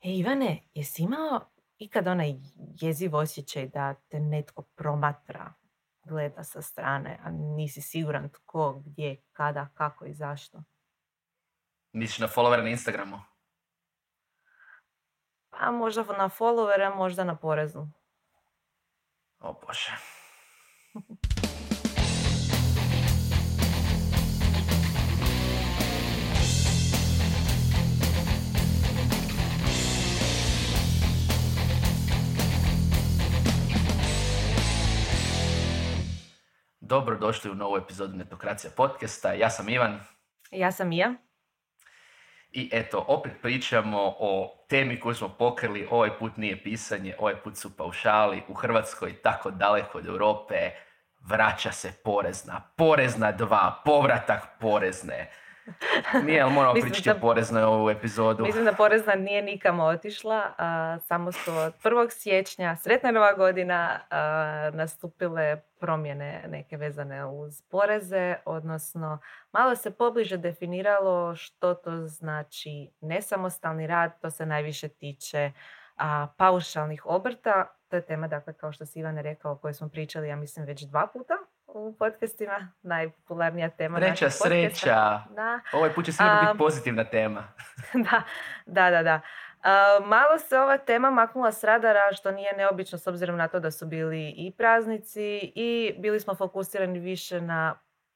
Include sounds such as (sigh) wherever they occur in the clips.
E, Ivane, jesi imao ikad onaj jeziv osjećaj da te netko promatra, gleda sa strane, a nisi siguran tko, gdje, kada, kako i zašto? Misliš na followere na Instagramu? Pa možda na followere, možda na porezu. O bože. Dobro došli u novu epizodu Netokracija podcasta. Ja sam Ivan. Ja sam Mija. I eto, opet pričamo o temi koju smo pokrili. Ovaj put nije pisanje, ovaj put su paušali. U Hrvatskoj, tako daleko od Europe, vraća se porezna. Porezna dva, povratak porezne. Nije, ali moramo (laughs) pričati o poreznoj ovu epizodu. Mislim da porezna nije nikamo otišla, a, samo su od 1. siječnja, sretna nova godina, nastupile promjene neke vezane uz poreze, odnosno malo se pobliže definiralo što to znači nesamostalni rad, to se najviše tiče a, paušalnih obrta. To je tema, dakle, kao što si Ivane rekao, o kojoj smo pričali, ja mislim, već dva puta u podcastima, najpopularnija tema. Treća sreća. Da. Ovaj put će sigurno biti pozitivna tema. (laughs) da, da, da. da. malo se ova tema maknula s radara, što nije neobično s obzirom na to da su bili i praznici i bili smo fokusirani više na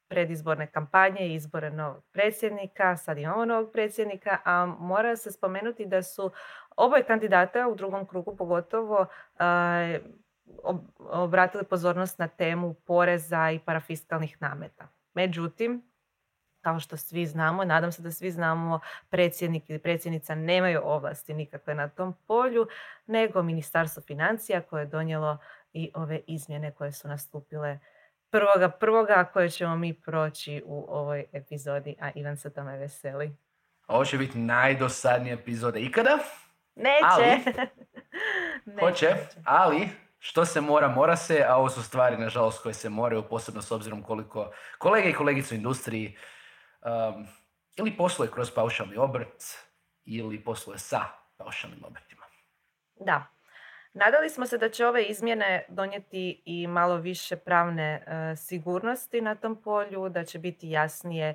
predizborne kampanje i izbore novog predsjednika. Sad imamo novog predsjednika, a mora se spomenuti da su oboje kandidata u drugom krugu pogotovo obratili pozornost na temu poreza i parafiskalnih nameta. Međutim, kao što svi znamo, nadam se da svi znamo, predsjednik ili predsjednica nemaju ovlasti nikakve na tom polju, nego Ministarstvo financija koje je donijelo i ove izmjene koje su nastupile prvoga prvoga koje ćemo mi proći u ovoj epizodi, a Ivan se tome veseli. Ovo će biti najdosadnija epizoda ikada. Neće. Ali, (laughs) Hoće, ali što se mora, mora se, a ovo su stvari, nažalost, koje se moraju, posebno s obzirom koliko kolege i kolegice u industriji um, ili posluje kroz paušalni obrt ili posluje sa paušalnim obrtima. Da, Nadali smo se da će ove izmjene donijeti i malo više pravne e, sigurnosti na tom polju, da će biti jasnije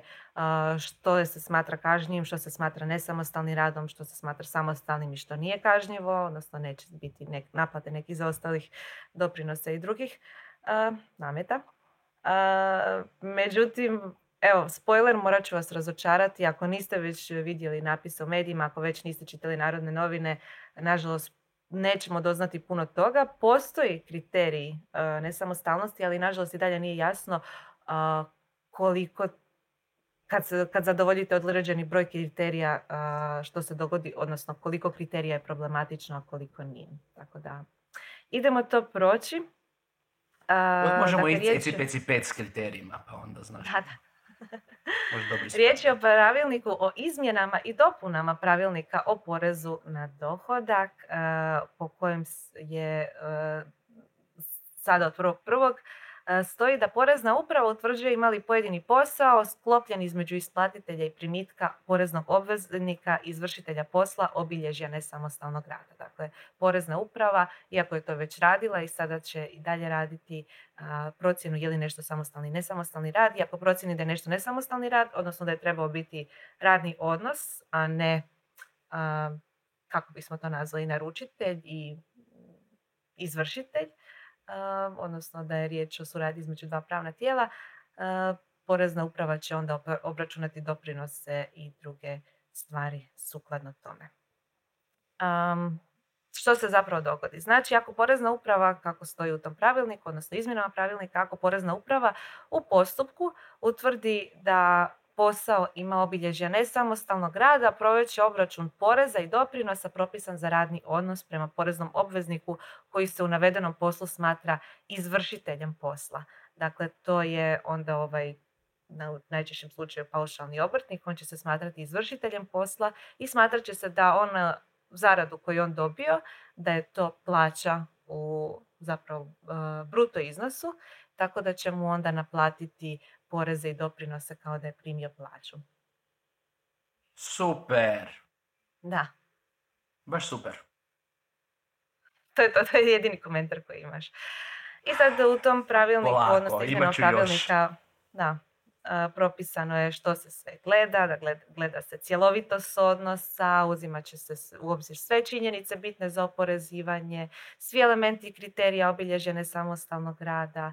što se smatra kažnjivim, što se smatra nesamostalnim radom, što se smatra samostalnim i što nije kažnjivo, odnosno neće biti nek, naplate nekih zaostalih doprinosa i drugih nameta. međutim, Evo, spoiler, morat ću vas razočarati. Ako niste već vidjeli napise u medijima, ako već niste čitali Narodne novine, nažalost, nećemo doznati puno toga. Postoji kriterij uh, nesamostalnosti, ali nažalost i dalje nije jasno koliko kad, se, kad zadovoljite određeni broj kriterija što se dogodi, odnosno koliko kriterija je problematično, a koliko nije. Tako da idemo to proći. možemo dakle, ići riječ... s kriterijima, pa onda znaš. Da, da. Riječ je o pravilniku o izmjenama i dopunama pravilnika o porezu na dohodak e, po kojem je e, sada od prvog prvog E, stoji da porezna uprava utvrđuje imali pojedini posao sklopljen između isplatitelja i primitka poreznog obveznika izvršitelja posla obilježja nesamostalnog rada. Dakle, porezna uprava, iako je to već radila i sada će i dalje raditi procjenu je li nešto samostalni i nesamostalni rad. I ako procjeni da je nešto nesamostalni rad, odnosno da je trebao biti radni odnos, a ne, kako bismo to nazvali, naručitelj i izvršitelj, odnosno da je riječ o suradnji između dva pravna tijela, porezna uprava će onda obračunati doprinose i druge stvari sukladno tome. što se zapravo dogodi? Znači, ako porezna uprava, kako stoji u tom pravilniku, odnosno izmjenama pravilnika, ako porezna uprava u postupku utvrdi da posao ima obilježja nesamostalnog rada, proveće obračun poreza i doprinosa propisan za radni odnos prema poreznom obvezniku koji se u navedenom poslu smatra izvršiteljem posla. Dakle, to je onda ovaj na najčešćem slučaju paušalni obrtnik, on će se smatrati izvršiteljem posla i smatrat će se da on zaradu koju on dobio, da je to plaća u zapravo e, bruto iznosu, tako da će mu onda naplatiti poreze i doprinose kao da je primio plaću. Super. Da. Baš super. To je to, to je jedini komentar koji imaš. I sad u tom pravilniku, Polako, odnosno još. pravilnika, da, a, propisano je što se sve gleda, da gleda, gleda se cjelovitost odnosa, uzimat će se u obzir sve činjenice bitne za oporezivanje, svi elementi i kriterija obilježja nesamostalnog rada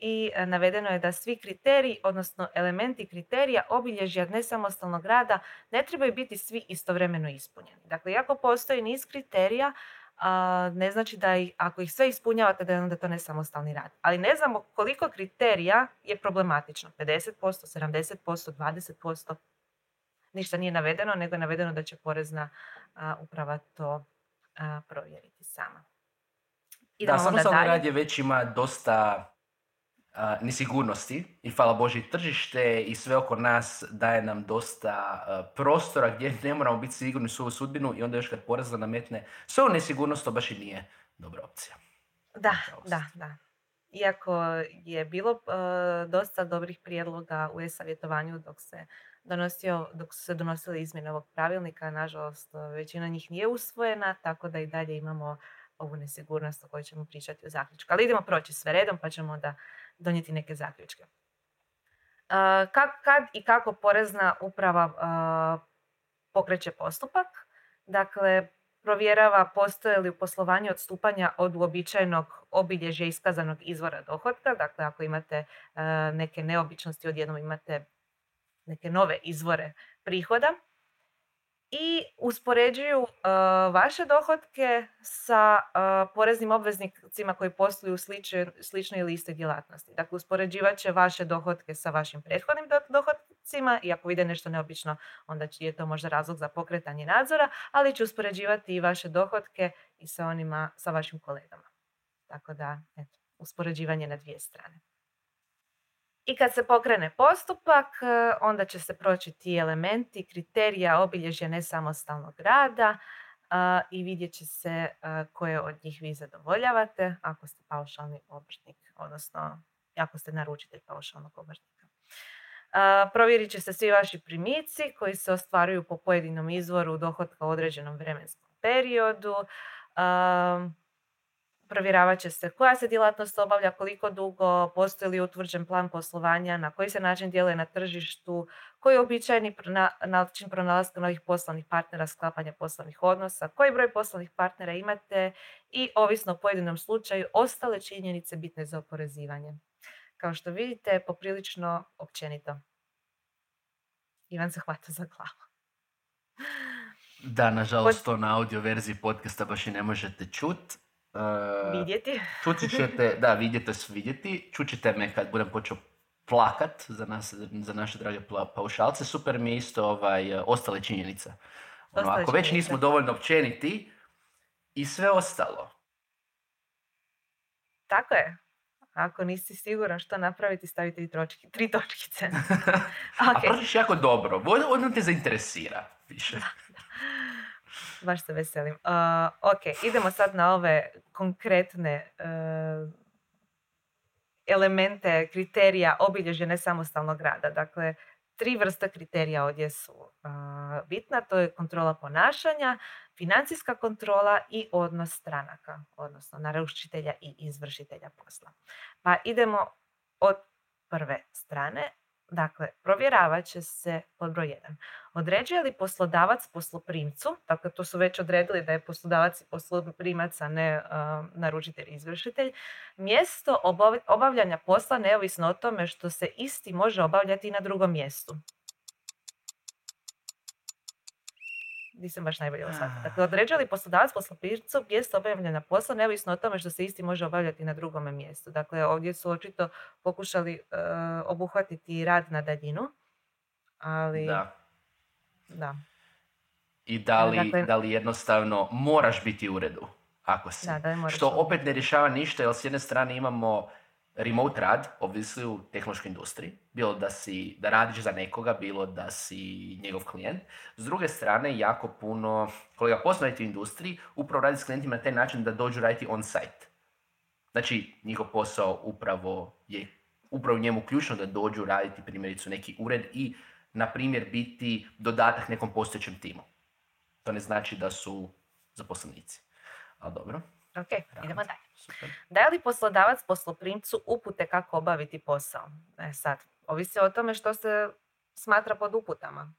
i e, navedeno je da svi kriteriji, odnosno elementi kriterija obilježja nesamostalnog rada ne trebaju biti svi istovremeno ispunjeni. Dakle, iako postoji niz kriterija, ne znači da i, ako ih sve ispunjavate da je onda to nesamostalni rad. Ali ne znamo koliko kriterija je problematično. 50%, 70%, 20%. Ništa nije navedeno, nego je navedeno da će porezna uprava to provjeriti sama. Da, Idemo onda samostalni rad je već ima dosta a, nesigurnosti i hvala Bože i tržište i sve oko nas daje nam dosta prostora gdje ne moramo biti sigurni u svoju sudbinu i onda još kad porezna nametne svoju nesigurnost to baš i nije dobra opcija. Da, da, da. Iako je bilo dosta dobrih prijedloga u e-savjetovanju dok se donosio, dok su se donosile izmjene ovog pravilnika, nažalost većina njih nije usvojena, tako da i dalje imamo ovu nesigurnost o kojoj ćemo pričati u zaključku. Ali idemo proći sve redom pa ćemo onda donijeti neke zaključke. Kad, kad i kako porezna uprava pokreće postupak? Dakle, provjerava postoje li u poslovanju odstupanja od uobičajenog obilježja iskazanog izvora dohotka. Dakle, ako imate neke neobičnosti, odjednom imate neke nove izvore prihoda. I uspoređuju e, vaše dohotke sa e, poreznim obveznicima koji posluju u sličnoj, ili djelatnosti. Dakle, uspoređivat će vaše dohotke sa vašim prethodnim do- dohotcima i ako vide nešto neobično, onda je to možda razlog za pokretanje nadzora, ali će uspoređivati i vaše dohotke i sa onima, sa vašim kolegama. Tako da, eto, uspoređivanje na dvije strane. I kad se pokrene postupak, e, onda će se proći ti elementi, kriterija, obilježja nesamostalnog rada a, i vidjet će se a, koje od njih vi zadovoljavate ako ste paušalni obrtnik, odnosno ako ste naručitelj paušalnog obrtnika. Provjerit će se svi vaši primici koji se ostvaruju po pojedinom izvoru dohotka u određenom vremenskom periodu. Provjeravat će se koja se djelatnost obavlja, koliko dugo, postoji li utvrđen plan poslovanja, na koji se način djeluje na tržištu, koji je uobičajeni prona- način pronalaska novih poslovnih partnera, sklapanja poslovnih odnosa, koji broj poslovnih partnera imate i ovisno o pojedinom slučaju ostale činjenice bitne za oporezivanje. Kao što vidite, poprilično općenito. Ivan se hvata za glavu. Da, nažalost to na audio verziji podcasta baš i ne možete čut. E, Vidjeti. Čuti (laughs) ćete, da, vidjeti s vidjeti, čućete me kad budem počeo plakat za nas, za naše drage paušalce. Super mi je isto ovaj, ostale činjenice. Ono, Ostale ako već nismo dovoljno općeniti i sve ostalo. Tako je. Ako nisi siguran što napraviti, stavite i tročki, tri točkice. (laughs) (laughs) A Ok, prođeš jako dobro, odmah te zainteresira više. Baš se veselim. Uh, ok, idemo sad na ove konkretne uh, elemente, kriterija, obilježja nesamostalnog rada. Dakle, tri vrste kriterija ovdje su uh, bitna. To je kontrola ponašanja, financijska kontrola i odnos stranaka, odnosno naručitelja i izvršitelja posla. Pa idemo od prve strane. Dakle, provjeravat će se pod broj 1. Određuje li poslodavac posloprimcu, dakle to su već odredili da je poslodavac i posloprimac, a ne naručitelj i izvršitelj, mjesto obav- obavljanja posla neovisno o tome što se isti može obavljati i na drugom mjestu. Nisam baš najbolje ovo shvatila. Dakle, određuje li poslodavac posloprimcu mjesto obavljanja posla neovisno o tome što se isti može obavljati na drugome mjestu. Dakle, ovdje su očito pokušali uh, obuhvatiti rad na daljinu, ali Da. da. I da li, Dakle- da li jednostavno moraš biti u uredu ako si. Da, da moraš Što opet ne rješava ništa, jer s jedne strane imamo remote rad, obvisli u tehnološkoj industriji, bilo da si, da radiš za nekoga, bilo da si njegov klijent. S druge strane, jako puno kolega poslova u industriji upravo radi s klijentima na taj način da dođu raditi on site. Znači, njihov posao upravo je upravo njemu ključno da dođu raditi primjerice u neki ured i, na primjer, biti dodatak nekom postojećem timu. To ne znači da su zaposlenici. Ali dobro. Ok, idemo dalje. Super. Daje li poslodavac posloprimcu upute kako obaviti posao? E sad, ovisi o tome što se smatra pod uputama.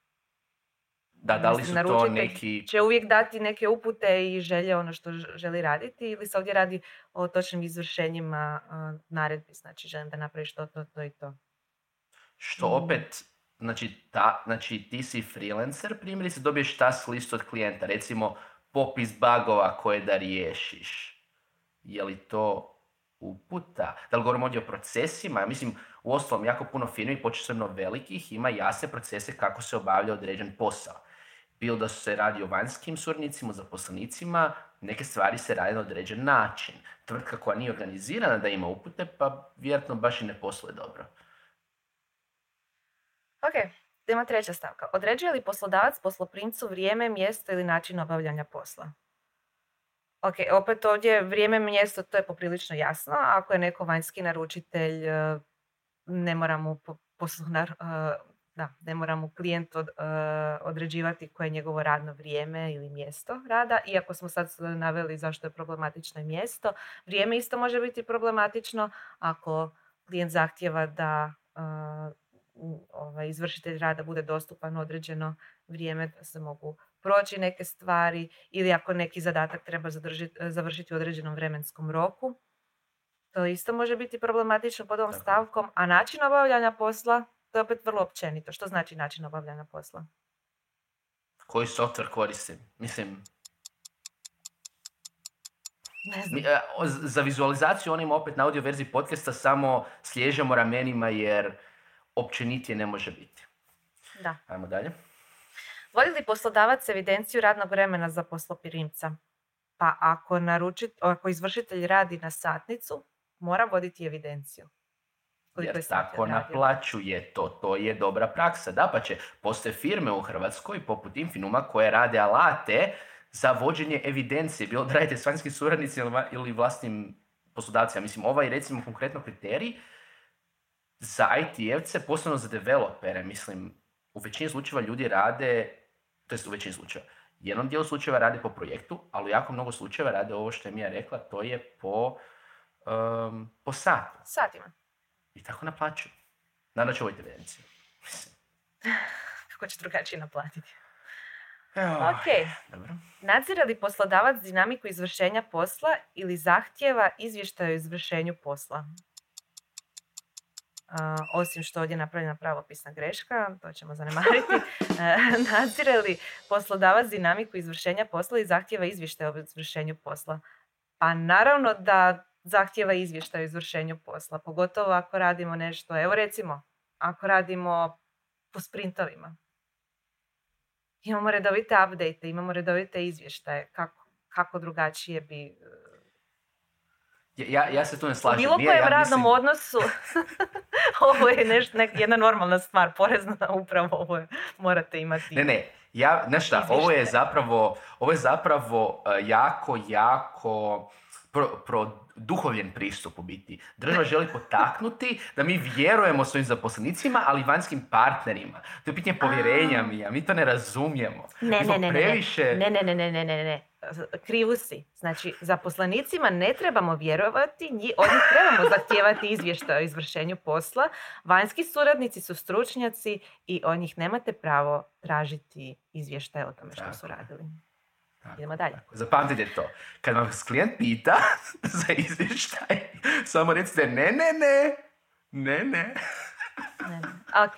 Da, da li su to neki... će uvijek dati neke upute i želje ono što želi raditi ili se ovdje radi o točnim izvršenjima naredbi, znači želim da napraviš to, to, to i to. Što mm. opet, znači, ta, znači ti si freelancer, primjerice dobiješ task list od klijenta, recimo popis bagova koje da riješiš. Je li to uputa? Da li govorimo ovdje o procesima? Mislim, u ostalom, jako puno firmi, početno velikih, ima jasne procese kako se obavlja određen posao bilo da se radi o vanjskim suradnicima, zaposlenicima, neke stvari se rade na određen način. Tvrtka koja nije organizirana da ima upute, pa vjerojatno baš i ne posluje dobro. Ok, ima treća stavka. Određuje li poslodavac posloprimcu vrijeme, mjesto ili način obavljanja posla? Ok, opet ovdje vrijeme, mjesto, to je poprilično jasno. Ako je neko vanjski naručitelj, eh, ne mora mu posluhnar, da, ne mora mu klijent uh, određivati koje je njegovo radno vrijeme ili mjesto rada, iako smo sad naveli zašto je problematično mjesto. Vrijeme isto može biti problematično ako klijent zahtjeva da ovaj, izvršitelj rada bude dostupan određeno vrijeme da se mogu proći neke stvari ili ako neki zadatak treba završiti u određenom vremenskom roku. To isto može biti problematično pod ovom stavkom, a način obavljanja posla to je opet vrlo općenito. Što znači način obavljanja posla? Koji software koristim? Mislim, ne znam. E, za vizualizaciju onim opet na audio verziji podcasta samo sliježemo ramenima jer općenitije ne može biti. Da. Ajmo dalje. Vodi li poslodavac evidenciju radnog vremena za poslopirimca? Pa ako, naručit, ako izvršitelj radi na satnicu, mora voditi evidenciju. Jer tako naplaćuje to. To je dobra praksa. Da pa će, postoje firme u Hrvatskoj poput Infinuma koje rade alate za vođenje evidencije. Bilo da radite s vanjskim suradnicima ili vlastnim poslodavcima. Mislim, ovaj recimo konkretno kriterij za IT-evce, posebno za developere, mislim, u većini slučajeva ljudi rade, to jest u većini slučajeva, jednom dijelu slučajeva rade po projektu, ali u jako mnogo slučajeva rade ovo što je Mija rekla, to je po, um, po satu. Satima. I tako naplaćuju. Naravno će ovoj. (laughs) Kako će drugačije naplatiti? ok. Dobro. Nadzira li poslodavac dinamiku izvršenja posla ili zahtjeva izvještaj o izvršenju posla? Osim što ovdje je napravljena pravopisna greška, to ćemo zanemariti. (laughs) E, nadzire li poslodavac dinamiku izvršenja posla i zahtjeva izvještaj o izvršenju posla? Pa naravno da zahtjeva izvještaj o izvršenju posla, pogotovo ako radimo nešto, evo recimo, ako radimo po sprintovima. Imamo redovite update, imamo redovite izvještaje, kako, kako drugačije bi... Ja, ja se tu ne slažem. U bilo kojem ja radnom odnosu (laughs) ovo je nešto, nek, jedna normalna stvar, porezna (laughs) upravo ovo je, morate imati. Ne, ne, ja, znaš šta, ovo je zapravo, ovo je zapravo e, jako, jako pro, pro, duhovljen pristup u biti. Država želi potaknuti da mi vjerujemo svojim zaposlenicima, ali vanjskim partnerima. To je pitanje povjerenja mi, a mi to ne razumijemo. Ne, ne, ne, previše... ne, ne, ne, ne, ne, ne, ne, krivu si. Znači, zaposlenicima ne trebamo vjerovati, od njih trebamo zahtijevati izvještaj o izvršenju posla. Vanjski suradnici su stručnjaci i od njih nemate pravo tražiti izvještaj o tome što su radili. Idemo dalje. Zapamtite to. Kad vam klijent pita (laughs) za izvještaj, samo recite ne, ne, ne, ne, ne. ne, Ok.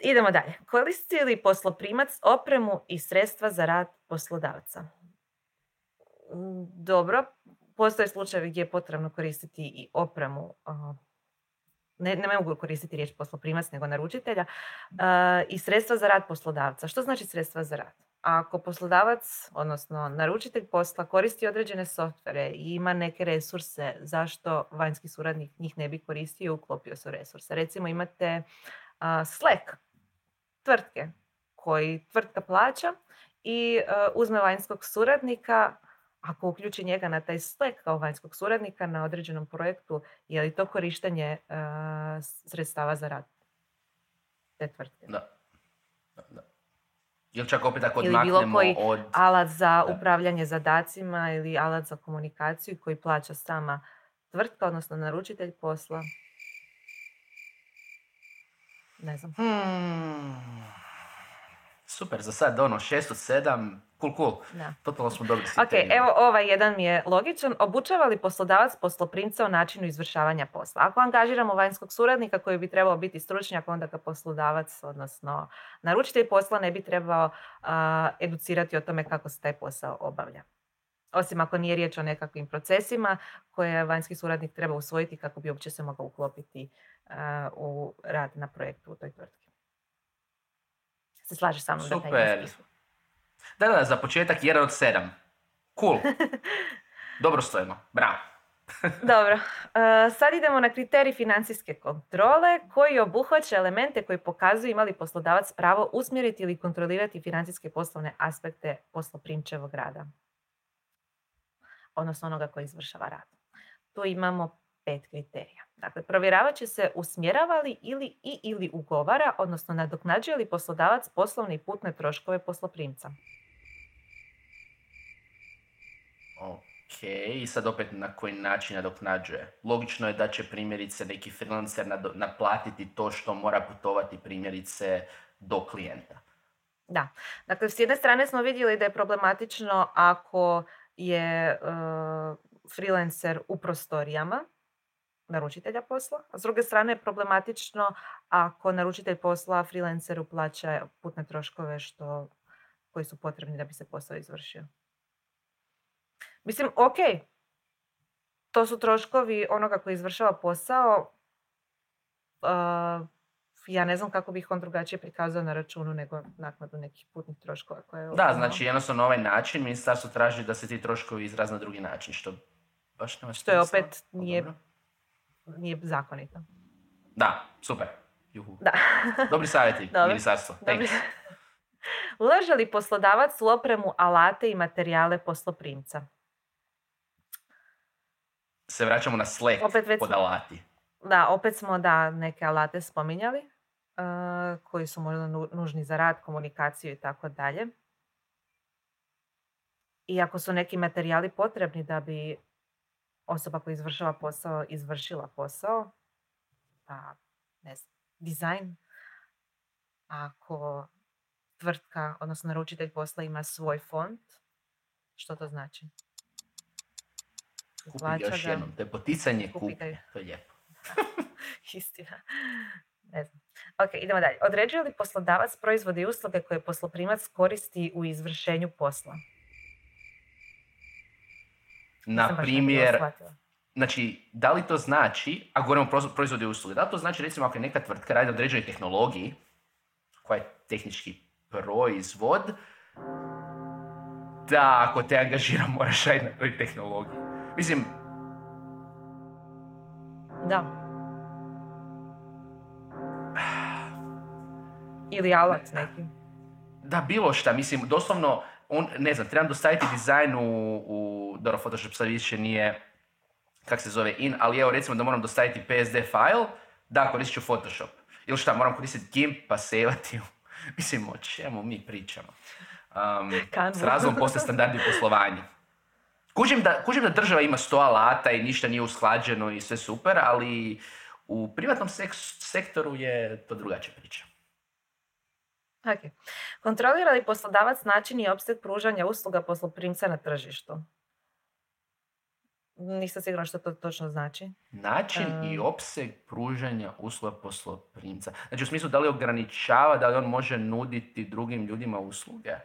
Idemo dalje. Koristi li posloprimac opremu i sredstva za rad poslodavca? Mm, dobro, postoje slučajevi gdje je potrebno koristiti i opremu ne, ne mogu koristiti riječ posloprimac nego naručitelja, i sredstva za rad poslodavca. Što znači sredstva za rad? Ako poslodavac, odnosno naručitelj posla koristi određene softvere i ima neke resurse, zašto vanjski suradnik njih ne bi koristio i uklopio su resurse? Recimo imate Slack tvrtke koji tvrtka plaća i uzme vanjskog suradnika ako uključi njega na taj Slack kao vanjskog suradnika na određenom projektu, je li to korištenje sredstava za rad te tvrtke? Da. Ili čak opet ako ili bilo koji od... alat za upravljanje zadacima ili alat za komunikaciju koji plaća sama tvrtka, odnosno naručitelj posla. Ne znam. Hmm. Super, za sad ono, 6 od 7, cool, cool. Da. Totalno smo dobri Ok, evo ovaj jedan mi je logičan. Obučava li poslodavac posloprimca o načinu izvršavanja posla? Ako angažiramo vanjskog suradnika koji bi trebao biti stručnjak, onda ga poslodavac, odnosno naručitelj posla ne bi trebao educirati o tome kako se taj posao obavlja. Osim ako nije riječ o nekakvim procesima koje vanjski suradnik treba usvojiti kako bi uopće se mogao uklopiti u rad na projektu u toj tvrtki. Se slažeš sa mnom Super. da Da, da, za početak jedan od sedam. Cool. (laughs) Dobro stojimo. Bravo. (laughs) Dobro. sad idemo na kriterij financijske kontrole koji obuhvaća elemente koji pokazuju ima li poslodavac pravo usmjeriti ili kontrolirati financijske poslovne aspekte posloprimčevog rada odnosno onoga koji izvršava rad. Tu imamo pet kriterija. Dakle, provjeravat će se usmjerava li ili i ili ugovara, odnosno nadoknađuje li poslodavac poslovne i putne troškove posloprimca. Ok, i sad opet na koji način nadoknađuje. Logično je da će primjerice neki freelancer naplatiti to što mora putovati primjerice do klijenta. Da, dakle s jedne strane smo vidjeli da je problematično ako je uh, freelancer u prostorijama naručitelja posla, a s druge strane je problematično ako naručitelj posla freelanceru plaća putne troškove što, koji su potrebni da bi se posao izvršio. Mislim, ok, to su troškovi onoga koji izvršava posao, uh, ja ne znam kako bih on drugačije prikazao na računu nego naknadu nekih putnih troškova. Koje da, ono... znači jednostavno na ovaj način ministarstvo traži da se ti troškovi izraz na drugi način, što baš nema Što je opet nije, nije zakonito. Da, super. Juhu. Da. (laughs) Dobri savjeti, ministarstvo. Dobri. (laughs) Ulaže li poslodavac u opremu alate i materijale posloprimca? Se vraćamo na Slack opet već pod alati. Da, opet smo da neke alate spominjali koji su možda nužni za rad, komunikaciju i tako dalje. I ako su neki materijali potrebni da bi osoba koja izvršava posao izvršila posao, pa ne znam, dizajn, ako tvrtka, odnosno naručitelj posla ima svoj fond, što to znači? Kupi još jednom, to je poticanje kupi, to je lijepo. (laughs) Istina. Ne znam. Ok, idemo dalje. Određuje li poslodavac proizvode i usluge koje posloprimac koristi u izvršenju posla? Na primjer, znači, da li to znači, a govorimo o proizvode i usluge, da li to znači recimo ako je neka tvrtka radi na određenoj tehnologiji, koja je tehnički proizvod, da ako te angažira (laughs) moraš raditi na toj tehnologiji. Mislim... Da. Ili alat neki. Da, bilo šta. Mislim, doslovno, on, ne znam, trebam dostaviti dizajn u, u dobro, Photoshop sad više nije, kak se zove, in, ali evo recimo da moram dostaviti PSD file, da, koristit ću Photoshop. Ili šta, moram koristiti GIMP pa sevati. (laughs) Mislim, o čemu mi pričamo? Um, s razlom postoje standardi poslovanja. Kužim da, kužim da država ima sto alata i ništa nije usklađeno i sve super, ali u privatnom sektoru je to drugačija priča. Ok. Kontrolira li poslodavac način i opseg pružanja usluga posloprimca na tržištu? Nisam sigurna što to točno znači. Način i opseg pružanja usluga posloprimca. Znači u smislu da li ograničava, da li on može nuditi drugim ljudima usluge?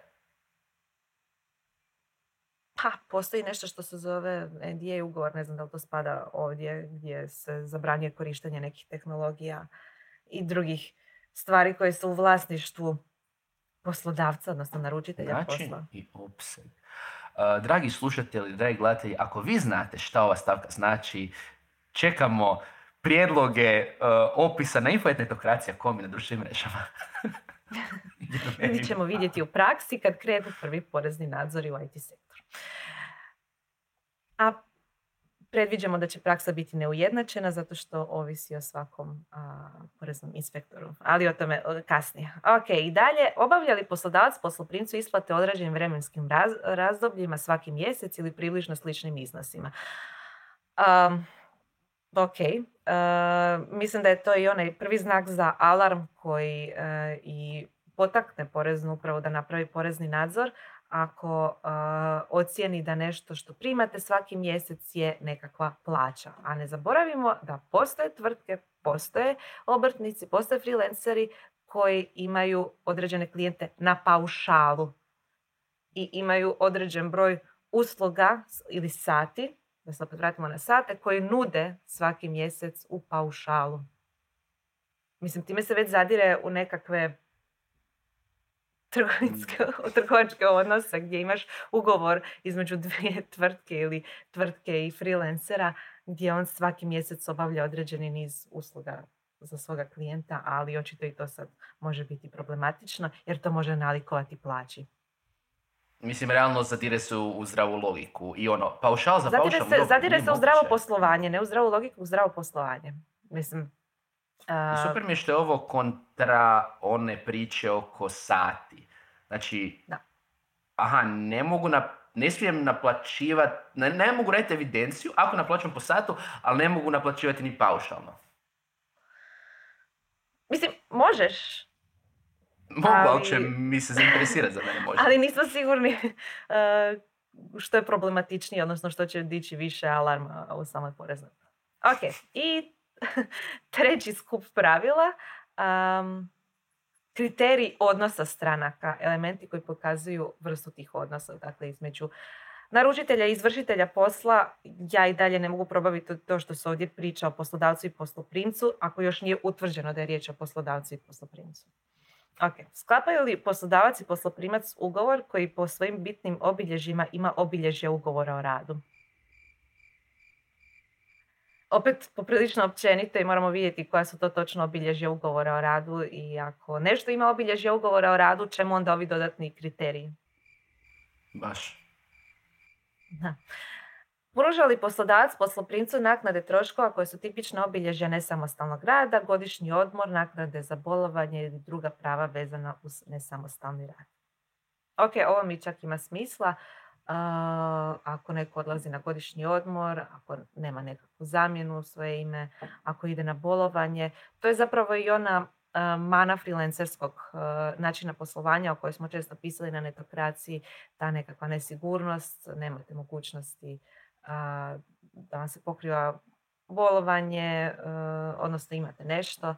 Pa, postoji nešto što se zove NDA ugovor, ne znam da li to spada ovdje, gdje se zabranjuje korištenje nekih tehnologija i drugih stvari koje su u vlasništvu poslodavca, odnosno naručitelja Način posla. i opseg. Uh, dragi slušatelji, dragi gledatelji, ako vi znate šta ova stavka znači, čekamo prijedloge uh, opisa na info.etnetokracija.com i na društvenim mrežama. (laughs) Mi ćemo vidjeti u praksi kad krenu prvi porezni nadzori u IT sektoru. A predviđamo da će praksa biti neujednačena zato što ovisi o svakom a, poreznom inspektoru. Ali o tome kasnije. Ok, i dalje, obavlja li poslodavac posloprimcu isplate određenim vremenskim razdobljima svaki mjesec ili približno sličnim iznosima? Um, ok, mislim da je to i onaj prvi znak za alarm koji e, i potakne poreznu upravo da napravi porezni nadzor, ako ocijeni da nešto što primate svaki mjesec je nekakva plaća. A ne zaboravimo da postoje tvrtke, postoje obrtnici, postoje freelanceri koji imaju određene klijente na paušalu i imaju određen broj usluga ili sati, da se opet vratimo na sate, koji nude svaki mjesec u paušalu. Mislim, time se već zadire u nekakve. (laughs) trgovačke odnose gdje imaš ugovor između (laughs) dvije tvrtke ili tvrtke i freelancera gdje on svaki mjesec obavlja određeni niz usluga za svoga klijenta, ali očito i to sad može biti problematično jer to može nalikovati plaći. Mislim, realno zadire se u, zdravu logiku i ono, paušal za zadire paušal... Se, zadire se u zdravo poslovanje, ne u zdravu logiku, u zdravo poslovanje. Mislim, Super mi je što je ovo kontra one priče oko sati. Znači, da. aha, ne mogu na, ne smijem naplaćivati, ne, ne mogu raditi evidenciju ako naplaćam po satu, ali ne mogu naplaćivati ni paušalno. Mislim, možeš. Mogu, ali, će mi se zainteresirati za mene možda. (laughs) Ali nismo sigurni uh, što je problematičnije, odnosno što će dići više alarma u samoj poreznoj. Ok, i (laughs) treći skup pravila, um, kriterij odnosa stranaka, elementi koji pokazuju vrstu tih odnosa, dakle između naručitelja i izvršitelja posla, ja i dalje ne mogu probaviti to što se ovdje priča o poslodavcu i posloprimcu, ako još nije utvrđeno da je riječ o poslodavcu i posloprimcu. Ok, sklapaju li poslodavac i posloprimac ugovor koji po svojim bitnim obilježjima ima obilježje ugovora o radu? Opet poprilično općenito i moramo vidjeti koja su to točno obilježja ugovora o radu i ako nešto ima obilježja ugovora o radu, čemu onda ovi dodatni kriteriji? Baš. Da. Pruža li poslodavac posloprimcu naknade troškova koje su tipične obilježja nesamostalnog rada, godišnji odmor, naknade za bolovanje ili druga prava vezana uz nesamostalni rad? Ok, ovo mi čak ima smisla ako neko odlazi na godišnji odmor, ako nema nekakvu zamjenu u svoje ime, ako ide na bolovanje. To je zapravo i ona mana freelancerskog načina poslovanja o kojoj smo često pisali na netokraciji, ta nekakva nesigurnost, nemate mogućnosti da vam se pokriva bolovanje, odnosno imate nešto,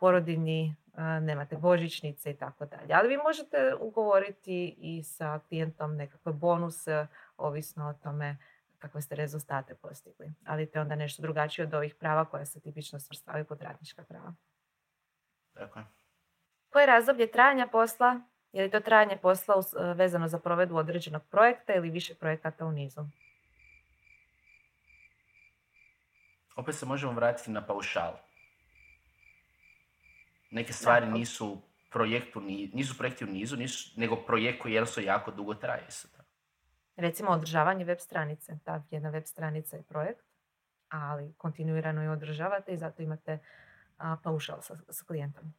porodini, nemate božićnice i tako dalje. Ali vi možete ugovoriti i sa klijentom nekakve bonuse, ovisno o tome kakve ste rezultate postigli. Ali to je onda nešto drugačije od ovih prava koja se tipično svrstavaju pod radnička prava. Tako Koje je razdoblje trajanja posla? Je li to trajanje posla e, vezano za provedbu određenog projekta ili više projekata u nizu? Opet se možemo vratiti na paušal. Neke stvari nisu projektu, nisu projekti u nizu, nisu, nego projekt koji jednostavno jako dugo traje. Recimo održavanje web stranice. Ta jedna web stranica je projekt, ali kontinuirano je održavate i zato imate a, paušal sa, sa klijentom.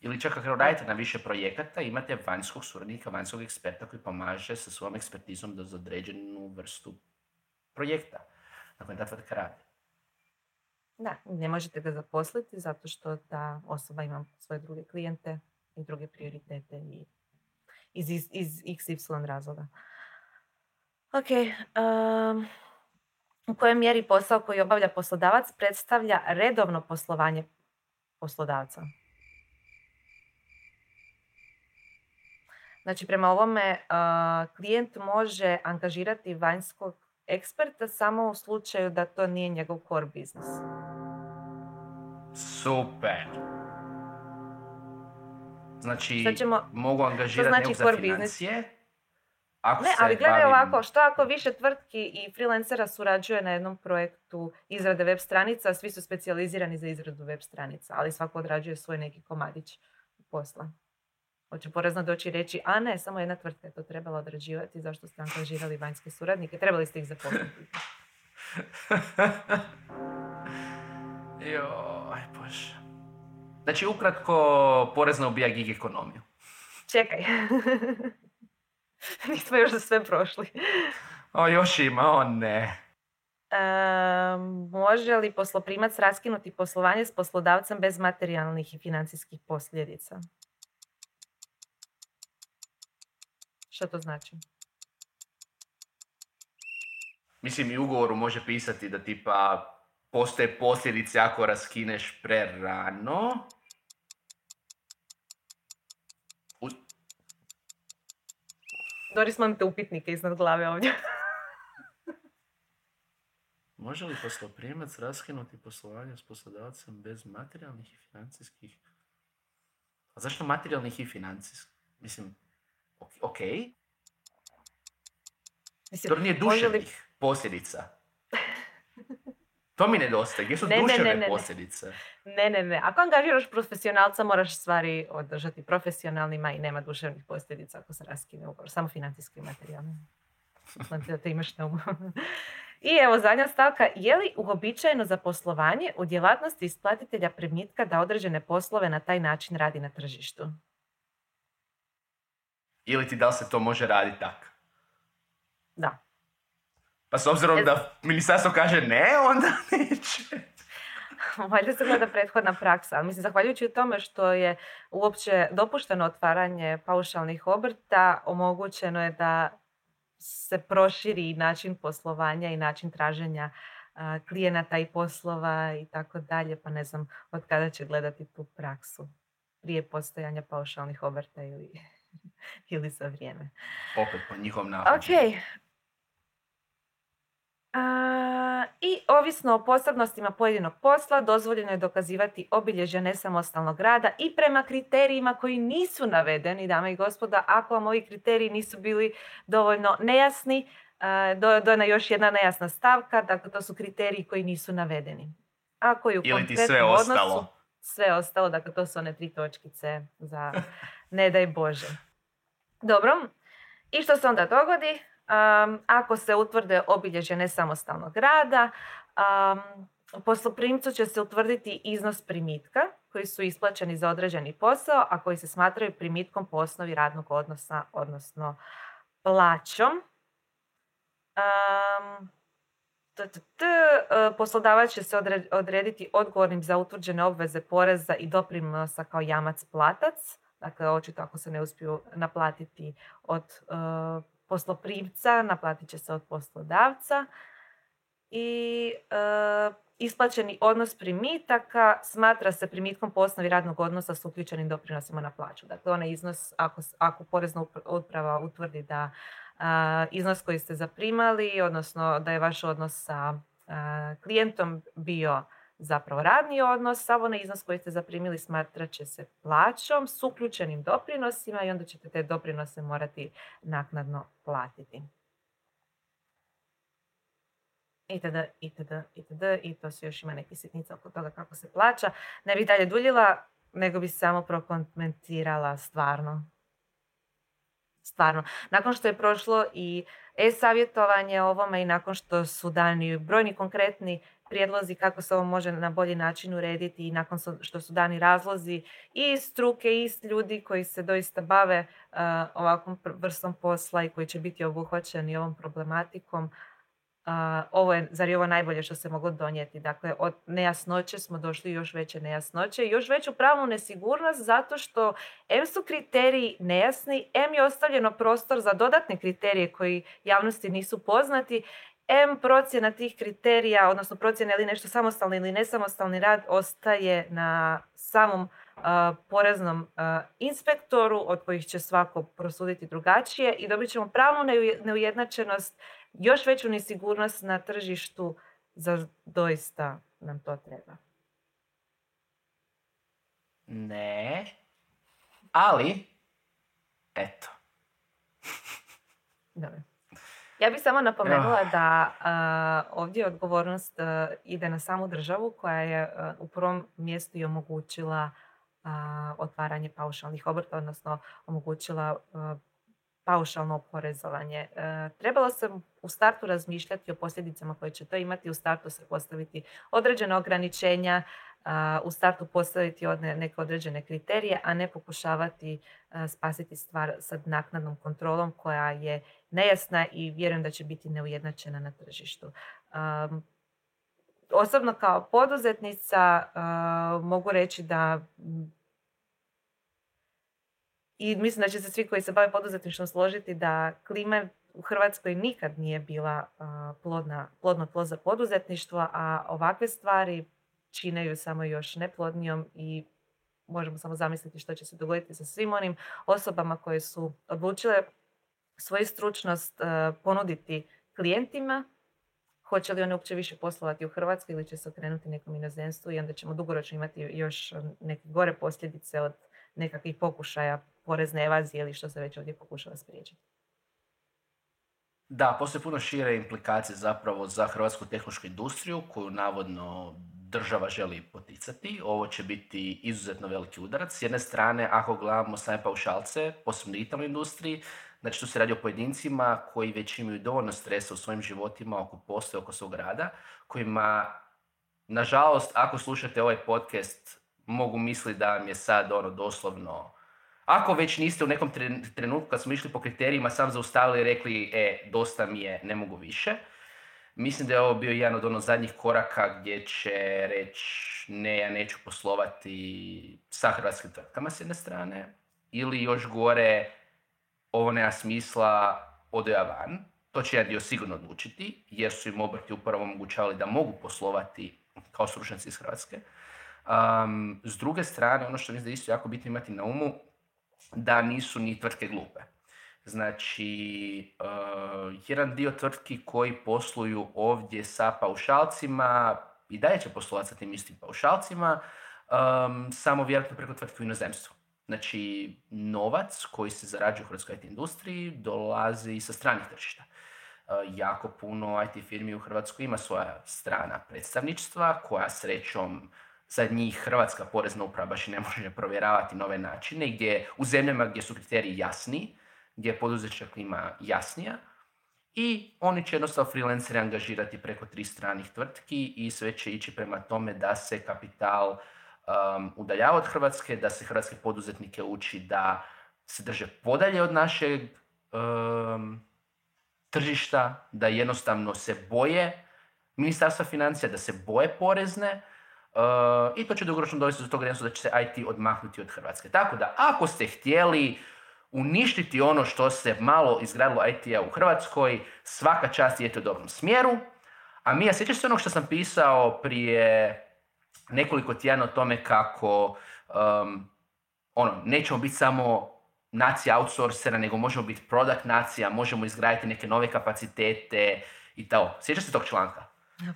Ili čak ako radite na više projekata, imate vanjskog suradnika, vanjskog eksperta koji pomaže sa svojom ekspertizom da za određenu vrstu projekta na kojem ta tvrtka radi. Da, ne možete ga zaposliti zato što ta osoba ima svoje druge klijente i druge prioritete i iz, iz, iz XY razloga. Ok, um, u kojoj mjeri posao koji obavlja poslodavac predstavlja redovno poslovanje poslodavca? Znači, prema ovome uh, klijent može angažirati vanjskog eksperta samo u slučaju da to nije njegov core biznis. Super. Znači, ćemo, mogu angažirati znači nekog za financije. Ako ne, ali gledaj ovako, što ako više tvrtki i freelancera surađuje na jednom projektu izrade web stranica, svi su specijalizirani za izradu web stranica, ali svako odrađuje svoj neki komadić posla. Hoće porezno doći i reći, a ne, samo jedna tvrtka je to trebala odrađivati, zašto ste angažirali vanjske suradnike, trebali ste ih zaposliti. (laughs) Joj, bože. Znači, ukratko, porezna ubija gig ekonomiju. Čekaj. (laughs) Nismo još za sve prošli. O, još ima, o ne. može li posloprimac raskinuti poslovanje s poslodavcem bez materijalnih i financijskih posljedica? Što to znači? Mislim, i ugovoru može pisati da tipa postoje posljedice ako raskineš prerano. U... Doris, mam te upitnike iznad glave ovdje. (laughs) Može li posloprimac raskinuti poslovanje s poslodavcem bez materijalnih i financijskih? A zašto materijalnih i financijskih? Mislim, ok. Mislim, to nije duševnih li... posljedica. To mi nedostaje. Gdje su (laughs) ne, duševne ne, ne, posljedice? Ne, ne, ne. Ako angažiraš profesionalca, moraš stvari održati profesionalnima i nema duševnih posljedica ako se raskine ugovor. Samo financijski i materijalni. da to imaš na umu. I evo zadnja stavka. Je li uobičajeno za poslovanje u djelatnosti isplatitelja primitka da određene poslove na taj način radi na tržištu? Ili ti da li se to može raditi tako? Da. Pa s obzirom da ministarstvo kaže ne, onda (laughs) neće. (laughs) Valjda se gleda prethodna praksa, ali mislim, zahvaljujući tome što je uopće dopušteno otvaranje paušalnih obrta, omogućeno je da se proširi način poslovanja i način traženja klijenata i poslova i tako dalje, pa ne znam od kada će gledati tu praksu prije postojanja paušalnih obrta ili, ili za vrijeme. Opet po njihom Ok, I ovisno o posebnostima pojedinog posla, dozvoljeno je dokazivati obilježja nesamostalnog rada i prema kriterijima koji nisu navedeni, dame i gospoda, ako vam ovi kriteriji nisu bili dovoljno nejasni, dojena još jedna nejasna stavka, dakle to su kriteriji koji nisu navedeni. Ako je u Ili ti sve odnosu, ostalo. Sve ostalo, dakle to su one tri točkice za ne daj Bože. Dobro, i što se onda dogodi? Um, ako se utvrde obilježje nesamostalnog rada, um, posloprimcu će se utvrditi iznos primitka koji su isplaćeni za određeni posao, a koji se smatraju primitkom po osnovi radnog odnosa, odnosno plaćom. Um, Poslodavac će se odrediti odgovornim za utvrđene obveze poreza i doprinosa kao jamac platac. Dakle, očito ako se ne uspiju naplatiti od uh, posloprimca, naplatit će se od poslodavca i e, isplaćeni odnos primitaka smatra se primitkom po osnovi radnog odnosa s uključenim doprinosima na plaću. Dakle, onaj iznos, ako, ako porezna uprava utvrdi da iznos koji ste zaprimali, odnosno da je vaš odnos sa klijentom bio zapravo radni odnos, sav onaj iznos koji ste zaprimili smatrat će se plaćom s uključenim doprinosima i onda ćete te doprinose morati naknadno platiti. Itd., itd., itd. I to se još ima neki sitnica oko toga kako se plaća. Ne bih dalje duljila, nego bi samo prokomentirala stvarno. Stvarno. Nakon što je prošlo i e-savjetovanje ovome i nakon što su dani brojni konkretni prijedlozi kako se ovo može na bolji način urediti i nakon što su dani razlozi i struke i ljudi koji se doista bave uh, ovakvom vrstom posla i koji će biti obuhvaćeni ovom problematikom. Uh, ovo je, zar je ovo najbolje što se moglo donijeti? Dakle, od nejasnoće smo došli još veće nejasnoće i još veću pravnu nesigurnost zato što M su kriteriji nejasni, M je ostavljeno prostor za dodatne kriterije koji javnosti nisu poznati M procjena tih kriterija, odnosno procjena ili nešto samostalni ili nesamostalni rad ostaje na samom poreznom inspektoru od kojih će svako prosuditi drugačije i dobit ćemo pravnu neujednačenost, još veću nesigurnost na tržištu za doista nam to treba. Ne, ali eto. Dobro. Ja bih samo napomenula da ovdje odgovornost ide na samu državu koja je u prvom mjestu i omogućila otvaranje paušalnih obrta, odnosno omogućila paušalno oporezovanje. E, trebalo se u startu razmišljati o posljedicama koje će to imati, u startu se postaviti određene ograničenja, u startu postaviti neke određene kriterije, a ne pokušavati spasiti stvar sa naknadnom kontrolom koja je nejasna i vjerujem da će biti neujednačena na tržištu. Osobno kao poduzetnica mogu reći da i mislim da će se svi koji se bave poduzetništvom složiti da klima u Hrvatskoj nikad nije bila plodna, plodno tlo za poduzetništvo, a ovakve stvari čine ju samo još neplodnijom i možemo samo zamisliti što će se dogoditi sa svim onim osobama koje su odlučile svoju stručnost ponuditi klijentima, hoće li one uopće više poslovati u Hrvatskoj ili će se okrenuti nekom inozemstvu i onda ćemo dugoročno imati još neke gore posljedice od nekakvih pokušaja porezne evazije ili što se već ovdje pokušava spriječiti. Da, postoje puno šire implikacije zapravo za hrvatsku tehnološku industriju koju navodno država želi poticati. Ovo će biti izuzetno veliki udarac. S jedne strane, ako gledamo same paušalce, posebno digitalnoj industriji, znači tu se radi o pojedincima koji već imaju dovoljno stresa u svojim životima oko posla, oko svog rada, kojima, nažalost, ako slušate ovaj podcast, mogu misliti da vam je sad ono doslovno ako već niste u nekom trenutku kad smo išli po kriterijima sam zaustavili i rekli e, dosta mi je, ne mogu više, mislim da je ovo bio jedan od onih zadnjih koraka gdje će reći ne, ja neću poslovati sa hrvatskim tvrtkama s jedne strane, ili još gore, ovo nema smisla, odo ja van. To će jedan dio sigurno odlučiti, jer su im obrti upravo omogućavali da mogu poslovati kao stručnjaci iz Hrvatske. Um, s druge strane, ono što mislim da je isto jako bitno imati na umu, da nisu ni tvrtke glupe. Znači, uh, jedan dio tvrtki koji posluju ovdje sa paušalcima i dalje će poslovati sa tim istim paušalcima, um, samo vjerojatno preko tvrtke u inozemstvu. Znači, novac koji se zarađuje u hrvatskoj IT industriji dolazi sa stranih tržišta. Uh, jako puno IT firmi u Hrvatskoj ima svoja strana predstavništva koja srećom za njih Hrvatska porezna uprava baš ne može provjeravati nove načine, gdje u zemljama gdje su kriteriji jasni, gdje je poduzeća klima jasnija, i oni će jednostavno freelancere angažirati preko tri stranih tvrtki i sve će ići prema tome da se kapital um, udaljava od Hrvatske, da se hrvatske poduzetnike uči da se drže podalje od našeg um, tržišta, da jednostavno se boje ministarstva financija, da se boje porezne, Uh, I to će dugoročno dovesti do toga da će se IT odmahnuti od Hrvatske. Tako da, ako ste htjeli uništiti ono što se malo izgradilo IT-a u Hrvatskoj, svaka čast je to u dobrom smjeru. A mi, ja sjećaš se onog što sam pisao prije nekoliko tjedana o tome kako um, ono, nećemo biti samo nacija outsourcera, nego možemo biti product nacija, možemo izgraditi neke nove kapacitete i to. Sjećaš se tog članka?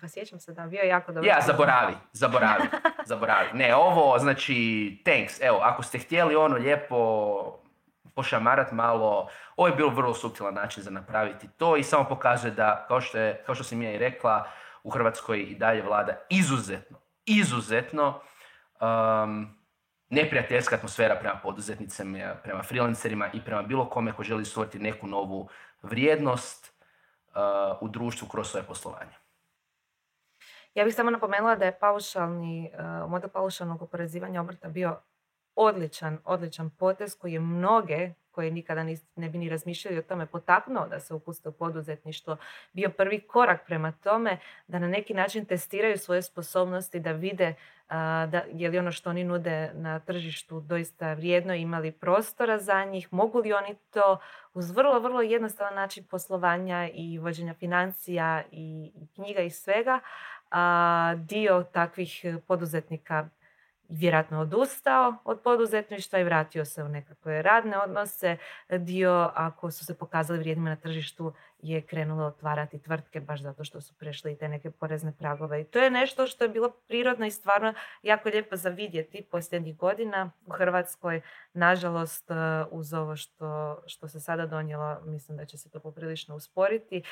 Pa sjećam se da, bio je jako dobro. Ja, zaboravi, zaboravi, (laughs) zaboravi. Ne, ovo, znači, thanks. Evo, ako ste htjeli ono lijepo pošamarat malo, ovo je bilo vrlo suptilan način za napraviti to i samo pokazuje da, kao što, je, kao što sam ja i rekla, u Hrvatskoj i dalje vlada izuzetno, izuzetno um, neprijateljska atmosfera prema poduzetnicama, prema freelancerima i prema bilo kome ko želi stvoriti neku novu vrijednost uh, u društvu kroz svoje poslovanje. Ja bih samo napomenula da je paušalni, uh, model paušalnog oporezivanja obrta bio odličan, odličan potez koji je mnoge koji nikada ne bi ni razmišljali o tome potaknuo da se upuste u poduzetništvo, bio prvi korak prema tome da na neki način testiraju svoje sposobnosti, da vide uh, da, je li ono što oni nude na tržištu doista vrijedno, imali prostora za njih, mogu li oni to uz vrlo, vrlo jednostavan način poslovanja i vođenja financija i, i knjiga i svega, a dio takvih poduzetnika vjerojatno odustao od poduzetništva i vratio se u nekakve radne odnose. Dio, ako su se pokazali vrijednima na tržištu, je krenulo otvarati tvrtke baš zato što su prešli i te neke porezne pragove. I to je nešto što je bilo prirodno i stvarno jako lijepo za vidjeti posljednjih godina u Hrvatskoj. Nažalost, uz ovo što, što se sada donijelo, mislim da će se to poprilično usporiti.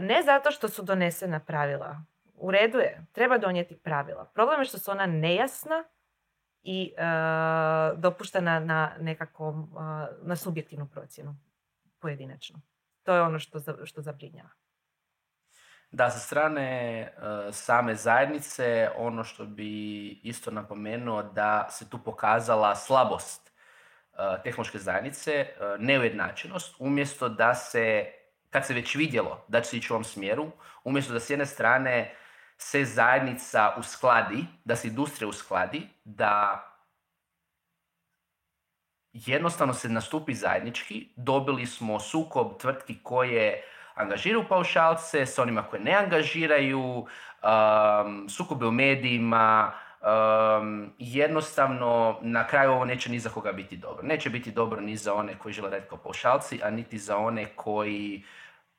Ne zato što su donesena pravila u redu je, treba donijeti pravila. Problem je što su ona nejasna i uh, dopuštena na nekakvom, uh, na subjektivnu procjenu. pojedinačno. To je ono što, što zabrinjava. Da, sa strane e, same zajednice, ono što bi isto napomenuo da se tu pokazala slabost uh, tehnološke zajednice, uh, neujednačenost, umjesto da se, kad se već vidjelo da će se ići u ovom smjeru, umjesto da s jedne strane se zajednica uskladi, da se industrija uskladi, da jednostavno se nastupi zajednički, dobili smo sukob tvrtki koje angažiraju paušalce s onima koje ne angažiraju, um, sukobe u medijima, um, jednostavno na kraju ovo neće ni za koga biti dobro. Neće biti dobro ni za one koji žele raditi kao paušalci, a niti za one koji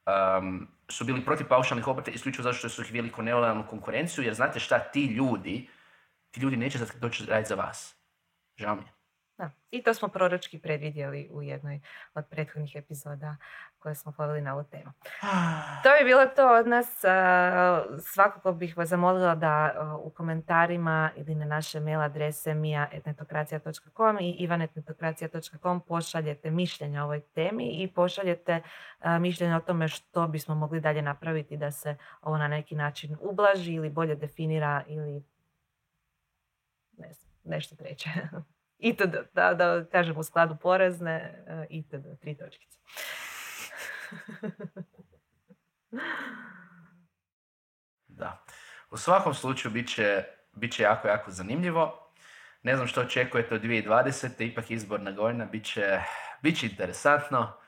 um, su bili protiv paušalnih obrta isključivo zato što su ih veliko nelojalnu konkurenciju, jer znate šta, ti ljudi, ti ljudi neće doći raditi za vas. Žao mi je. Da. I to smo proročki predvidjeli u jednoj od prethodnih epizoda koje smo poveli na ovu temu. To bi bilo to od nas. Svakako bih vas zamolila da u komentarima ili na naše mail adrese mija.etnetokracija.com i ivanetnetokracija.com pošaljete mišljenje o ovoj temi i pošaljete mišljenje o tome što bismo mogli dalje napraviti da se ovo na neki način ublaži ili bolje definira ili ne znam, nešto treće. (laughs) itd. Da, da kažem u skladu porezne itd. Tri točkice. (laughs) da. U svakom slučaju bit će, bit će jako, jako zanimljivo. Ne znam što očekujete od 2020. Ipak izborna godina. Bit će, bit će interesantno.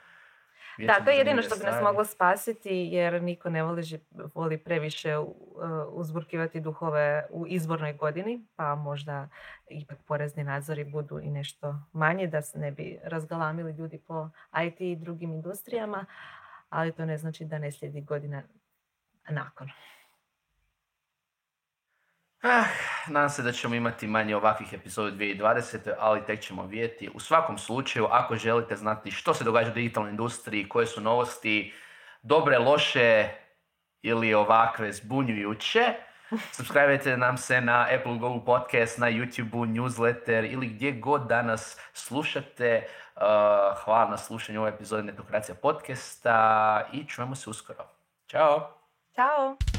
Da, to je jedino što bi nas moglo spasiti jer niko ne voli, voli previše uh, uzburkivati duhove u izbornoj godini, pa možda ipak porezni nadzori budu i nešto manji da se ne bi razgalamili ljudi po IT i drugim industrijama, ali to ne znači da ne slijedi godina nakon. Ah, nadam se da ćemo imati manje ovakvih epizoda 2020. ali tek ćemo vidjeti. U svakom slučaju, ako želite znati što se događa u digitalnoj industriji, koje su novosti, dobre, loše ili ovakve zbunjujuće, subscribe nam se na Apple Google Podcast, na YouTube, newsletter ili gdje god danas slušate. Uh, hvala na slušanju ove epizode Netokracija podcasta i čujemo se uskoro. Ćao! Ćao!